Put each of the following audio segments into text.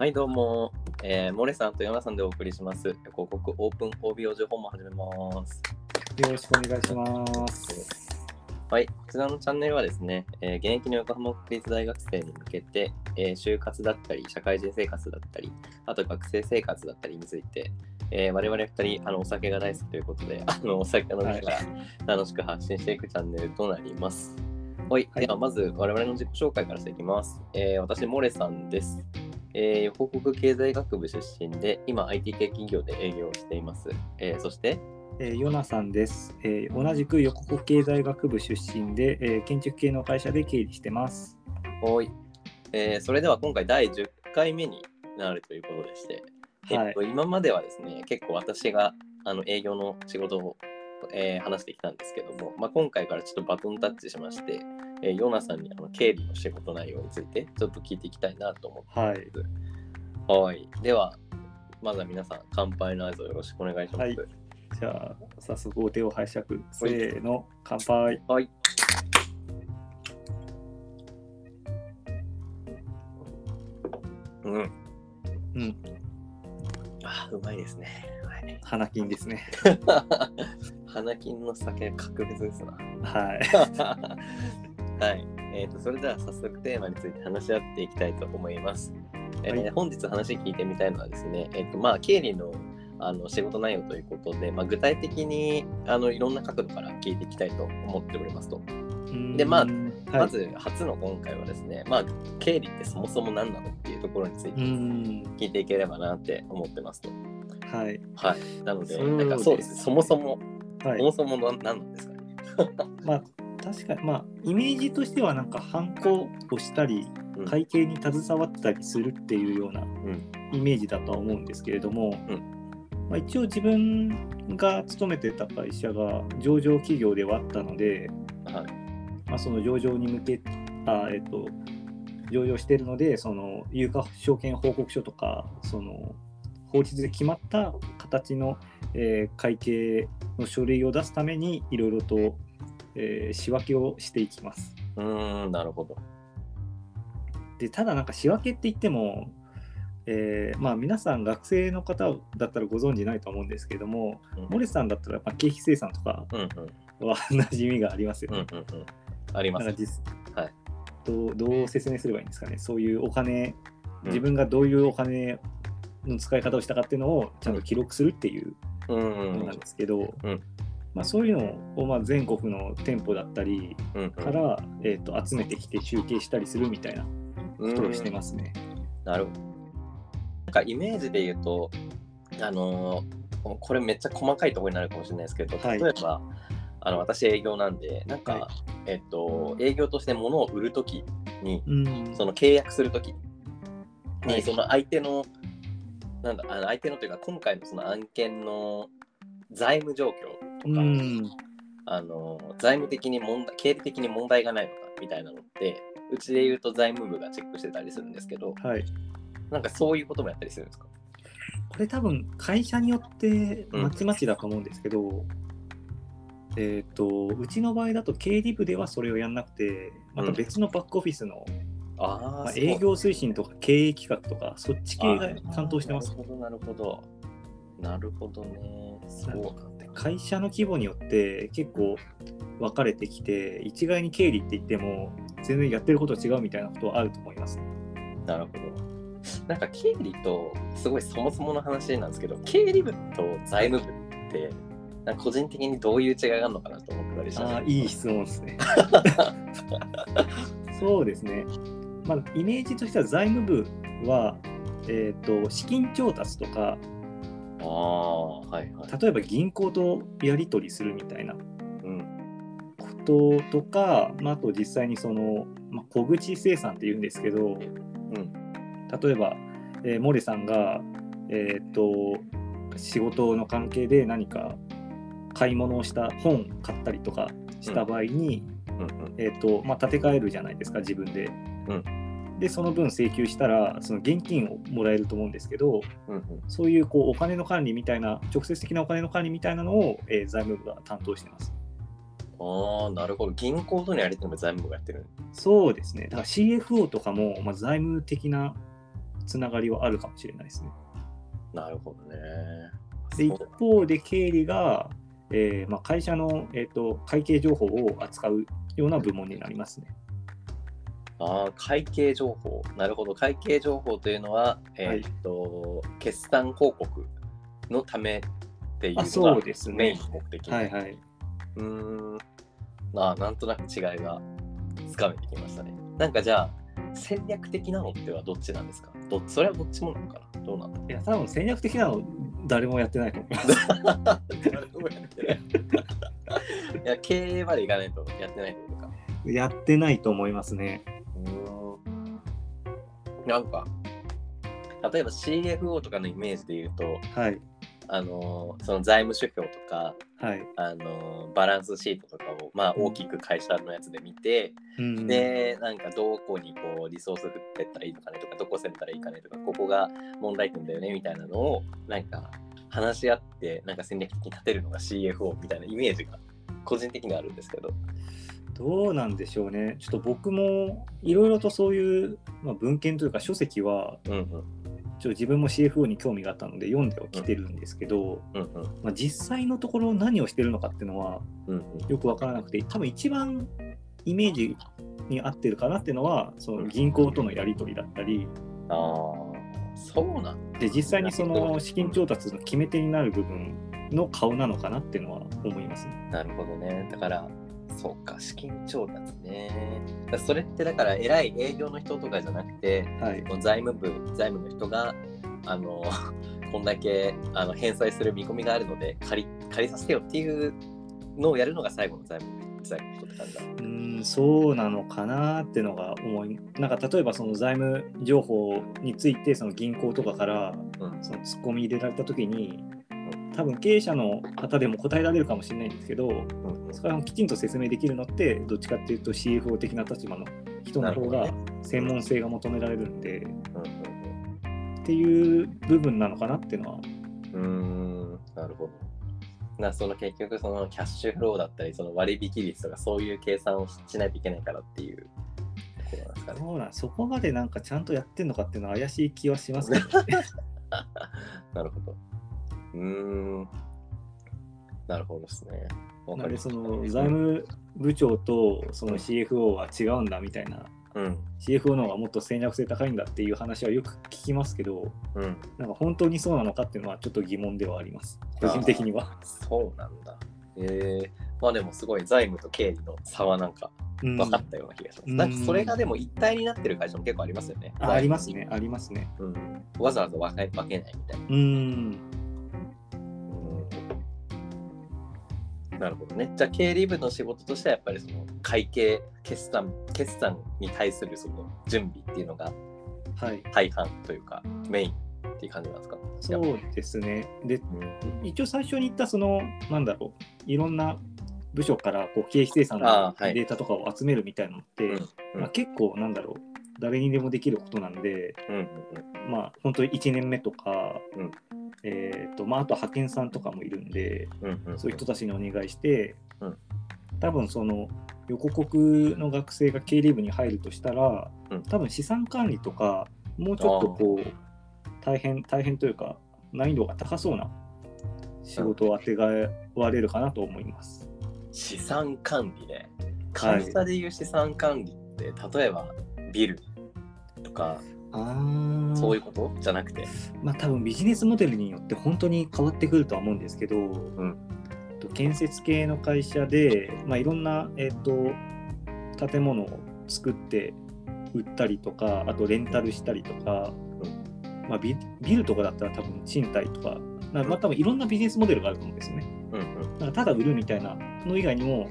はい、どうも。えー、モレさんとヨナさんでお送りします。広告オープン OB 情報も始めます。よろしくお願いします。はい、こちらのチャンネルはですね、えー現役の横浜国立大学生に向けて、えー就活だったり、社会人生活だったり、あと学生生活だったりについて、えー我々2人あのお酒が大好きということで、あのお酒を飲みながら楽しく発信していくチャンネルとなります。はい、はいではまず我々の自己紹介からしていきます。えー私、モレさんです。えー横国経済学部出身で、今 IT 系企業で営業をしています。えーそして、えー、ヨナさんです、えー同じく横国経済学部出身で、えー建築系の会社で経理してます。はい。えーそれでは今回第10回目になるということでして、はいえっと、今まではですね、結構私があの営業の仕事を、えー話してきたんですけども、まあ、今回からちょっとバトンタッチしまして、えーヨナさんにあの経理の仕事内容についてちょっと聞いていきたいなと思ってはい。ます。はい。では、まずは皆さん、乾杯の合図をよろしくお願いします。はいじゃあ、早速お手を拝借。せーの、乾杯。はい。うん。うん。あーうまいですね。はい。花金ですね。花金の酒格別ですな。はい。はい。えー、とそれでは早速テーマについて話し合っていきたいと思います。えーはい本日話聞いてみたいのはですね、えーとまあ、経理のあの仕事内容ということで、まあ、具体的にあのいろんな角度から聞いていきたいと思っておりますと。でまあうんま、ず初の今回はですね、まあ、経理ってそもそも何なのっていうところについてうん。聞いていければなって思ってますと。はい。はい。なので、そうなんかそうです。ですそもそも、はい。そもそも何何なんですかね。まあ、確かに、まあ、イメージとしては、なんか、ハンコをしたりうん、会計に携わったりするっていうようなうん。イメージだとは思うんですけれども、うんまあ、一応自分が勤めてた会社が上場企業ではあったので、はい。まあ、その上場に向けあ、えっと、上場しているのでその有価証券報告書とかその法律で決まった形の、えー会計の書類を出すためにいろいろと、えー仕分けをしていきます。うーん、なるほど。でただなんか仕分けって言っても、えーまあ、皆さん学生の方だったらご存知ないと思うんですけれども、うんモレさんだったらまあ経費生産とかうんうん。は馴染みがありますよね。うんうんうん。ありますなんか。実はいどうどう説明すればいいんですかねそういうお金うん自分がどういうお金の使い方をしたかっていうのをちゃんと記録するっていううんうんのなんですけど、うんまあ、そういうのをまあ全国の店舗だったりうんうんから、えー、と集めてきて集計したりするみたいなことをしてす。ますね。なるほど。なんかイメージで言うと、あのーこれめっちゃ細かいところになるかもしれないですけど、はい例えば、あの私営業なんで、なんか、はえっと、営業として物を売るときに、うんその契約するときに、はいその相手の、なんだ、あの相手のというか、今回のその案件の財務状況とか、うんあの財務的に問題、経理的に問題がないのかみたいなのって、うちで言うと財務部がチェックしてたりするんですけど、はい、なんかそういうこともやったりするんですか？これ多分会社によってうんまちまちだと思うんですけど、えっ、とうちの場合だと経理部ではそれをやんなくてまた別のバックオフィスの、あまあ、そう営業推進とか経営企画とかそっち系が担当してますなるほど、なるほど。なるほどね。そう。会社の規模によって結構分かれてきて一概に経理って言っても全然やってること違うみたいなことはあると思いますね。なるほど。なんか経理と、すごいそもそもの話なんですけど、経理部と財務部って、なんか個人的にどういう違いがあるのかなと思ってたりします？ああいい質問ですね。そうですね。まあ、イメージとしては財務部は、えー、と資金調達とかああ、はいはい。例えば銀行とやり取りするみたいなうん。こととか、まあ、あと実際にその、まあ、小口生産っていうんですけど、うん。例えば、えー、モレさんが、えー、と仕事の関係で何か買い物をした本買ったりとかした場合に、うんうん。えーとまあ、立て替えるじゃないですか自分で。うんでその分請求したらその現金をもらえると思うんですけどうんうん。そういうこうお金の管理みたいな直接的なお金の管理みたいなのを、えー財務部が担当してます。ああ、なるほど。銀行とのやり取りも財務部がやってる。そうですね。だから CFO とかも、まあ、財務的なつながりはあるかもしれないですね。なるほどね。で一方で経理が、えーまあ、会社の、えー、と会計情報を扱うような部門になりますね。ああ、会計情報。なるほど。会計情報というのは、えーっと、決算報告のためっていうあのがそうですメイン目的。はいはい。うーん。あーなんとなく違いがつかめてきましたね。なんかじゃあ、戦略的なのってはどっちなんですか？どそれはどっちもなのかな？どうなんだいや、多分戦略的なの誰もやってないと思います。誰もやってない いや、経営までいかないとやってないというか。やってないと思いますね。なんか、例えば CFO とかのイメージで言うと、はい。あのその財務指標とか、はい。あのバランスシートとかを、まあ、大きく会社のやつで見て、うん、で、なんかどこにこうリソース振ってったらいいのかねとか、どこ攻めたらいいかねとか、ここが問題点だよねみたいなのを、なんか話し合って、なんか戦略的に立てるのが CFO みたいなイメージが個人的にはあるんですけど。どうなんでしょうね。ちょっと僕もいろいろとそういう、まあ、文献というか書籍はうんうん。ちょっと自分も CFO に興味があったので読んではきてるんですけど、うんうん。まあ、実際のところ何をしてるのかっていうのは。よく分からなくて多分一番イメージに合ってるかなっていうのはその銀行とのやり取りだったりああ、そうなんだ。で実際にその資金調達の決め手になる部分の顔なのかなっていうのは思いますね。なるほどね。だから、そうか、資金調達ね。それってだから、偉い営業の人とかじゃなくて、はい、もう財務部、財務の人が、あの、こんだけあの返済する見込みがあるので借り、借りさせてよっていうのをやるのが最後の財務財務の人って感じだ。うーんそうなのかなっていうのが思いなんか例えばその財務情報についてその銀行とかからうん。そのツッコミ入れられた時に多分経営者の方でも答えられるかもしれないんですけどそれをきちんと説明できるのってどっちかっていうと CFO 的な立場の人の方が専門性が求められるんでうんっていう部分なのかなっていうのはうん、なるほど。なその結局そのキャッシュフローだったりその割引率とかそういう計算をしないといけないからっていうところなんですかね。そうなんそこまでなんかちゃんとやってんのかっていうのは怪しい気はしますけどね。なるほど。うーん。なるほどですね。わなのでそかりましたの財務部長とその CFO は違うんだみたいなうん。CFO の方がもっと戦略性高いんだっていう話はよく聞きますけどうん。なんか本当にそうなのかっていうのはちょっと疑問ではあります個人的には。そうなんだ。ええまあでもすごい財務と経理の差はなんかうん分かったような気がします。うんなんかそれがでも一体になってる会社も結構ありますよね。あありますねありますね。うん。わざわざ分け分けないみたいな。うーんなるほどね。じゃあ経理部の仕事としてはやっぱりその会計決算決算に対するその準備っていうのがはい。大半というかメインっていう感じなんですか？そうですね。でうん。一応最初に言ったそのなんだろういろんな部署からこう経費生産のデータとかを集めるみたいなのって、うんうん。まあ、結構なんだろう誰にでもできることなんで、うんうんまあ本当に1年目とか、うんえーとまあ、あと派遣さんとかもいるんでそういう人たちにお願いして、うん。多分その横国の学生が経理部に入るとしたら、うん。多分資産管理とかもうちょっとこう大変大変というか難易度が高そうな仕事をあてがわれるかなと思います。資産管理ね。はい。会社でいう資産管理って、例えばビルとか、あそういうこと？じゃなくて。まあ多分ビジネスモデルによって本当に変わってくるとは思うんですけど、んと建設系の会社で、まあ、いろんな、えー、と建物を作って売ったりとかあとレンタルしたりとか、まあ、ビビルとかだったら多分賃貸とかなまあ多分いろんなビジネスモデルがあると思うんですよね。うんうん。ただ売るみたいなの以外にも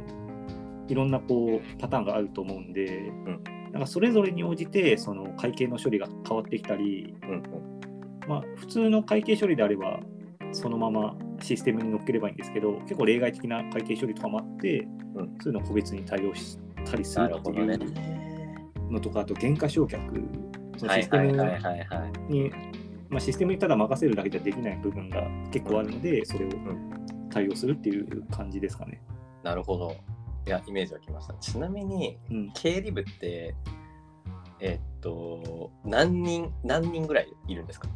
いろんなこうパターンがあると思うんで、なんかそれぞれに応じてその会計の処理が変わってきたり、うんうん。まあ、普通の会計処理であればそのままシステムに乗っければいいんですけど結構例外的な会計処理とかもあって、うんそういうのを個別に対応したりすなるってい。うのとかあと原価償却そのはいシステム。にまあシステムにただ任せるだけじゃできない部分が結構あるのでそれを対応するっていう感じですかね。なるほど。いや、イメージがきました。ちなみに、うん、経理部って、えっと、何人、何人ぐらいいるんですか？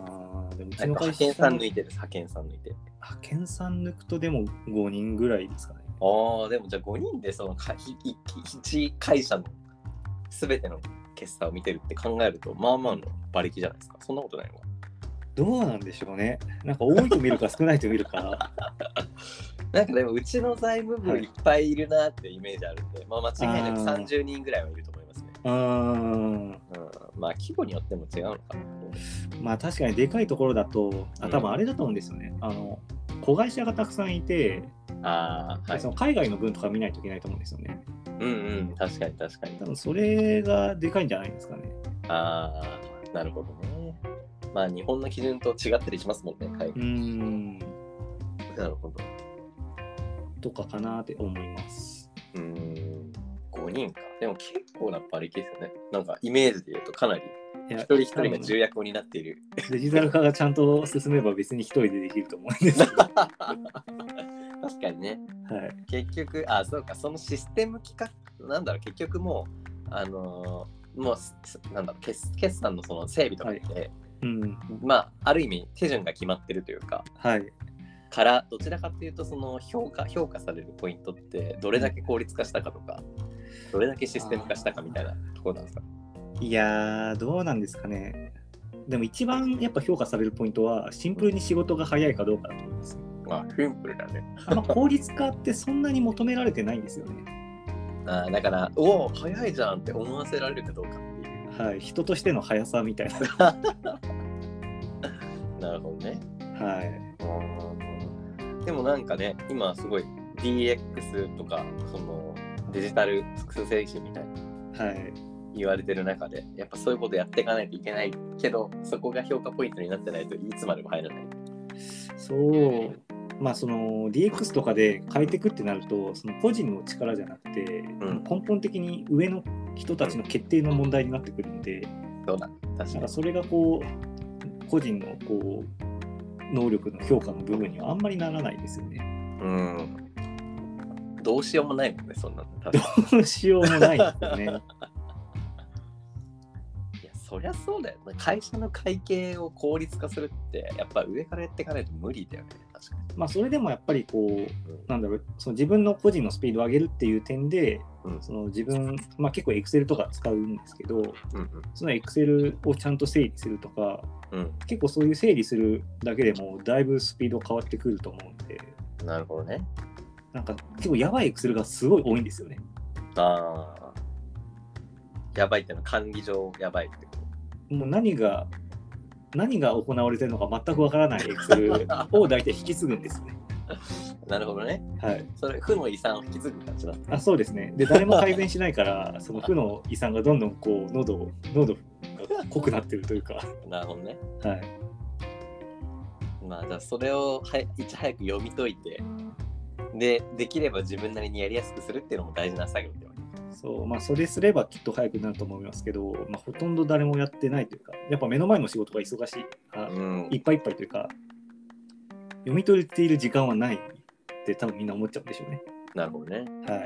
あーでもうちえっとの会社派遣さん抜いてです、派遣さん抜いて。派遣さん抜くとでも5人ぐらいですかね。ああ、でもじゃあ5人でそのかひひ一会社の全ての決算を見てるって考えると、まあまあの馬力じゃないですか。そんなことないのかどうなんでしょうね。なんか多いと見るか少ないと見るか。なんかでもうちの財務部はいいっぱいいるなってイメージあるんで、まあ間違いなくあー30人ぐらいはいると思いますね。うーん。うん、まあ規模によっても違うのかな。まあ確かにでかいところだと、あ多分あれだと思うんですよね。あの子会社がたくさんいて、ああ、はいそ。の海外の分とか見ないといけないと思うんですよね。うんうん、確かに確かに多。分それがでかいんじゃないですかね。ああ、なるほどね。まあ日本の基準と違ったりしますもんね、海うーん。外。なるほど。とかかなって思います。うーん、5人か。でも結構な馬力ですよね。なんかイメージで言うとかなり一人一人が重役を担っている。デジタル化がちゃんと進めば別に一人でできると思うんですけど。確かにね。はい。結局、あ、そうか、そのシステム企画、なんだろう、結局もう、あのーもうす、なんだろう決、決算のその整備とかって、うん。まあ、ある意味、手順が決まってるというか、はい。から、どちらかというと、その評価、評価されるポイントって、どれだけ効率化したかとか、どれだけシステム化したかみたいなところなんですか？いやー、どうなんですかね。でも一番やっぱ評価されるポイントは、シンプルに仕事が早いかどうかだと思います。まあ、シンプルだね。あんま効率化ってそんなに求められてないんですよね。あーだから、おお、早いじゃんって思わせられるかどうかっていう。はい。人としての速さみたいな。なるほどね。はい。でもなんかね、今すごい DX とか、そのデジタル複数製品みたいにはい。言われてる中で、やっぱそういうことやっていかないといけないけど、そこが評価ポイントになってないといつまでも入らない。そう。まあその DX とかで変えていくってなるとその個人の力じゃなくて、ん根本的に上の人たちの決定の問題になってくるんで、そうだ、確か。それがこう個人のこう能力の評価の部分にはあんまりならないですよね。うん。どうしようもないもんね、そんなの。どうしようもないですよね。や、そりゃそうだよね。会社の会計を効率化するって、やっぱ上からやっていかないと無理だよね、確かに。まあそれでもやっぱりこうなんだろうその自分の個人のスピードを上げるっていう点でうんその自分、まあ、結構 Excel とか使うんですけどうんその Excel をちゃんと整理するとかうん。うん。結構そういう整理するだけでもだいぶスピード変わってくると思うんでなるほどね。なんか結構やばい Excel がすごい多いんですよねああ。やばいってのは管理上やばいってこもう何が何が行われてるのか全くわからない Excel を大体引き継ぐんですよねと。なるほどね。はいそれ、負の遺産を引き継ぐ感じだ。あそうですねで誰も改善しないから その負の遺産がどんどんこう喉を喉が濃くなってるというかなるほどね。はいまあ、じゃあそれをはいち早く読み解いて、で、できれば自分なりにやりやすくするっていうのも大事な作業で。そうまあそれすればきっと早くなると思いますけど、まあ、ほとんど誰もやってないというかやっぱ目の前の仕事が忙しいあうんいっぱいいっぱいというか読み取れている時間はないって多分みんな思っちゃうんでしょうねなるほどね。はい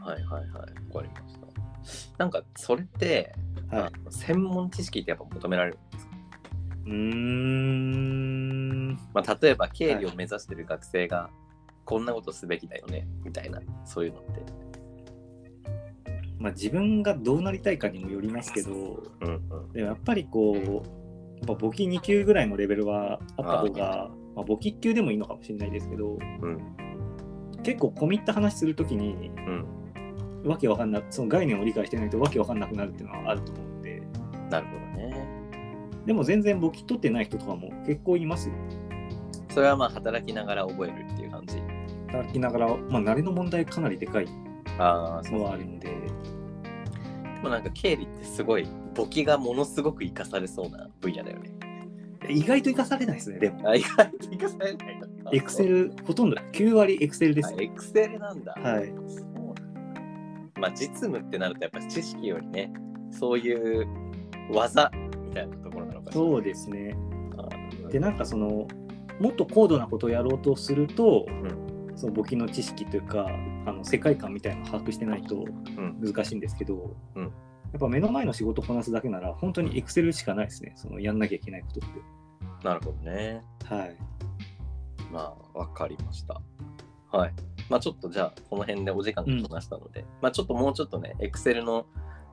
はいはいはい。わかりました。なんか、それって、はい専門知識ってやっぱ求められるんですか、うーんまあ、例えば経理を目指してる学生が、こんなことすべきだよね、みたいな、そういうのって。まあ自分がどうなりたいかにもよりますけどうんうん。でもやっぱりこうやっぱ簿記2級ぐらいのレベルはあった方がまあ、簿記1級でもいいのかもしれないですけどうん結構込み入った話するときにうん。わけわかんなその概念を理解してないとわけわかんなくなるっていうのはあると思うんでなるほどね。でも全然簿記取ってない人とかも結構いますよそれはまあ働きながら覚えるっていう感じ。働きながら、まあ、慣れの問題かなりでかいのはあるんででもなんか経理ってすごい簿記がものすごく活かされそうな分野だよね。意外と生かされないですね。でもあ意外と活かされないな。エクセルほとんど9割エクセルです。あエクセルなんだ。はい。まあ実務ってなるとやっぱ知識よりね、そういう技みたいなところなのかそうですね。でなんかそのもっと高度なことをやろうとすると、んその簿記の知識というかあの世界観みたいなのを把握してないとうん難しいんですけど、うんっぱ目の前の仕事こなすだけなら、本当に Excel しかないですね、そのやんなきゃいけないことって。なるほどね。はい。まあ、わかりました。はい。まあ、ちょっとじゃあ、この辺でお時間が来ましたので、まあ、ちょっともうちょっとね、Excel の、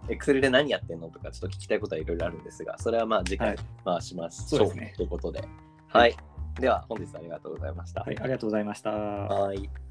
Excel で何やってんのとか、ちょっと聞きたいことはいろいろあるんですが、それはまあ、次回はい、まあ、しましょうねということで。はい。では、本日はありがとうございました。はい、ありがとうございました。はい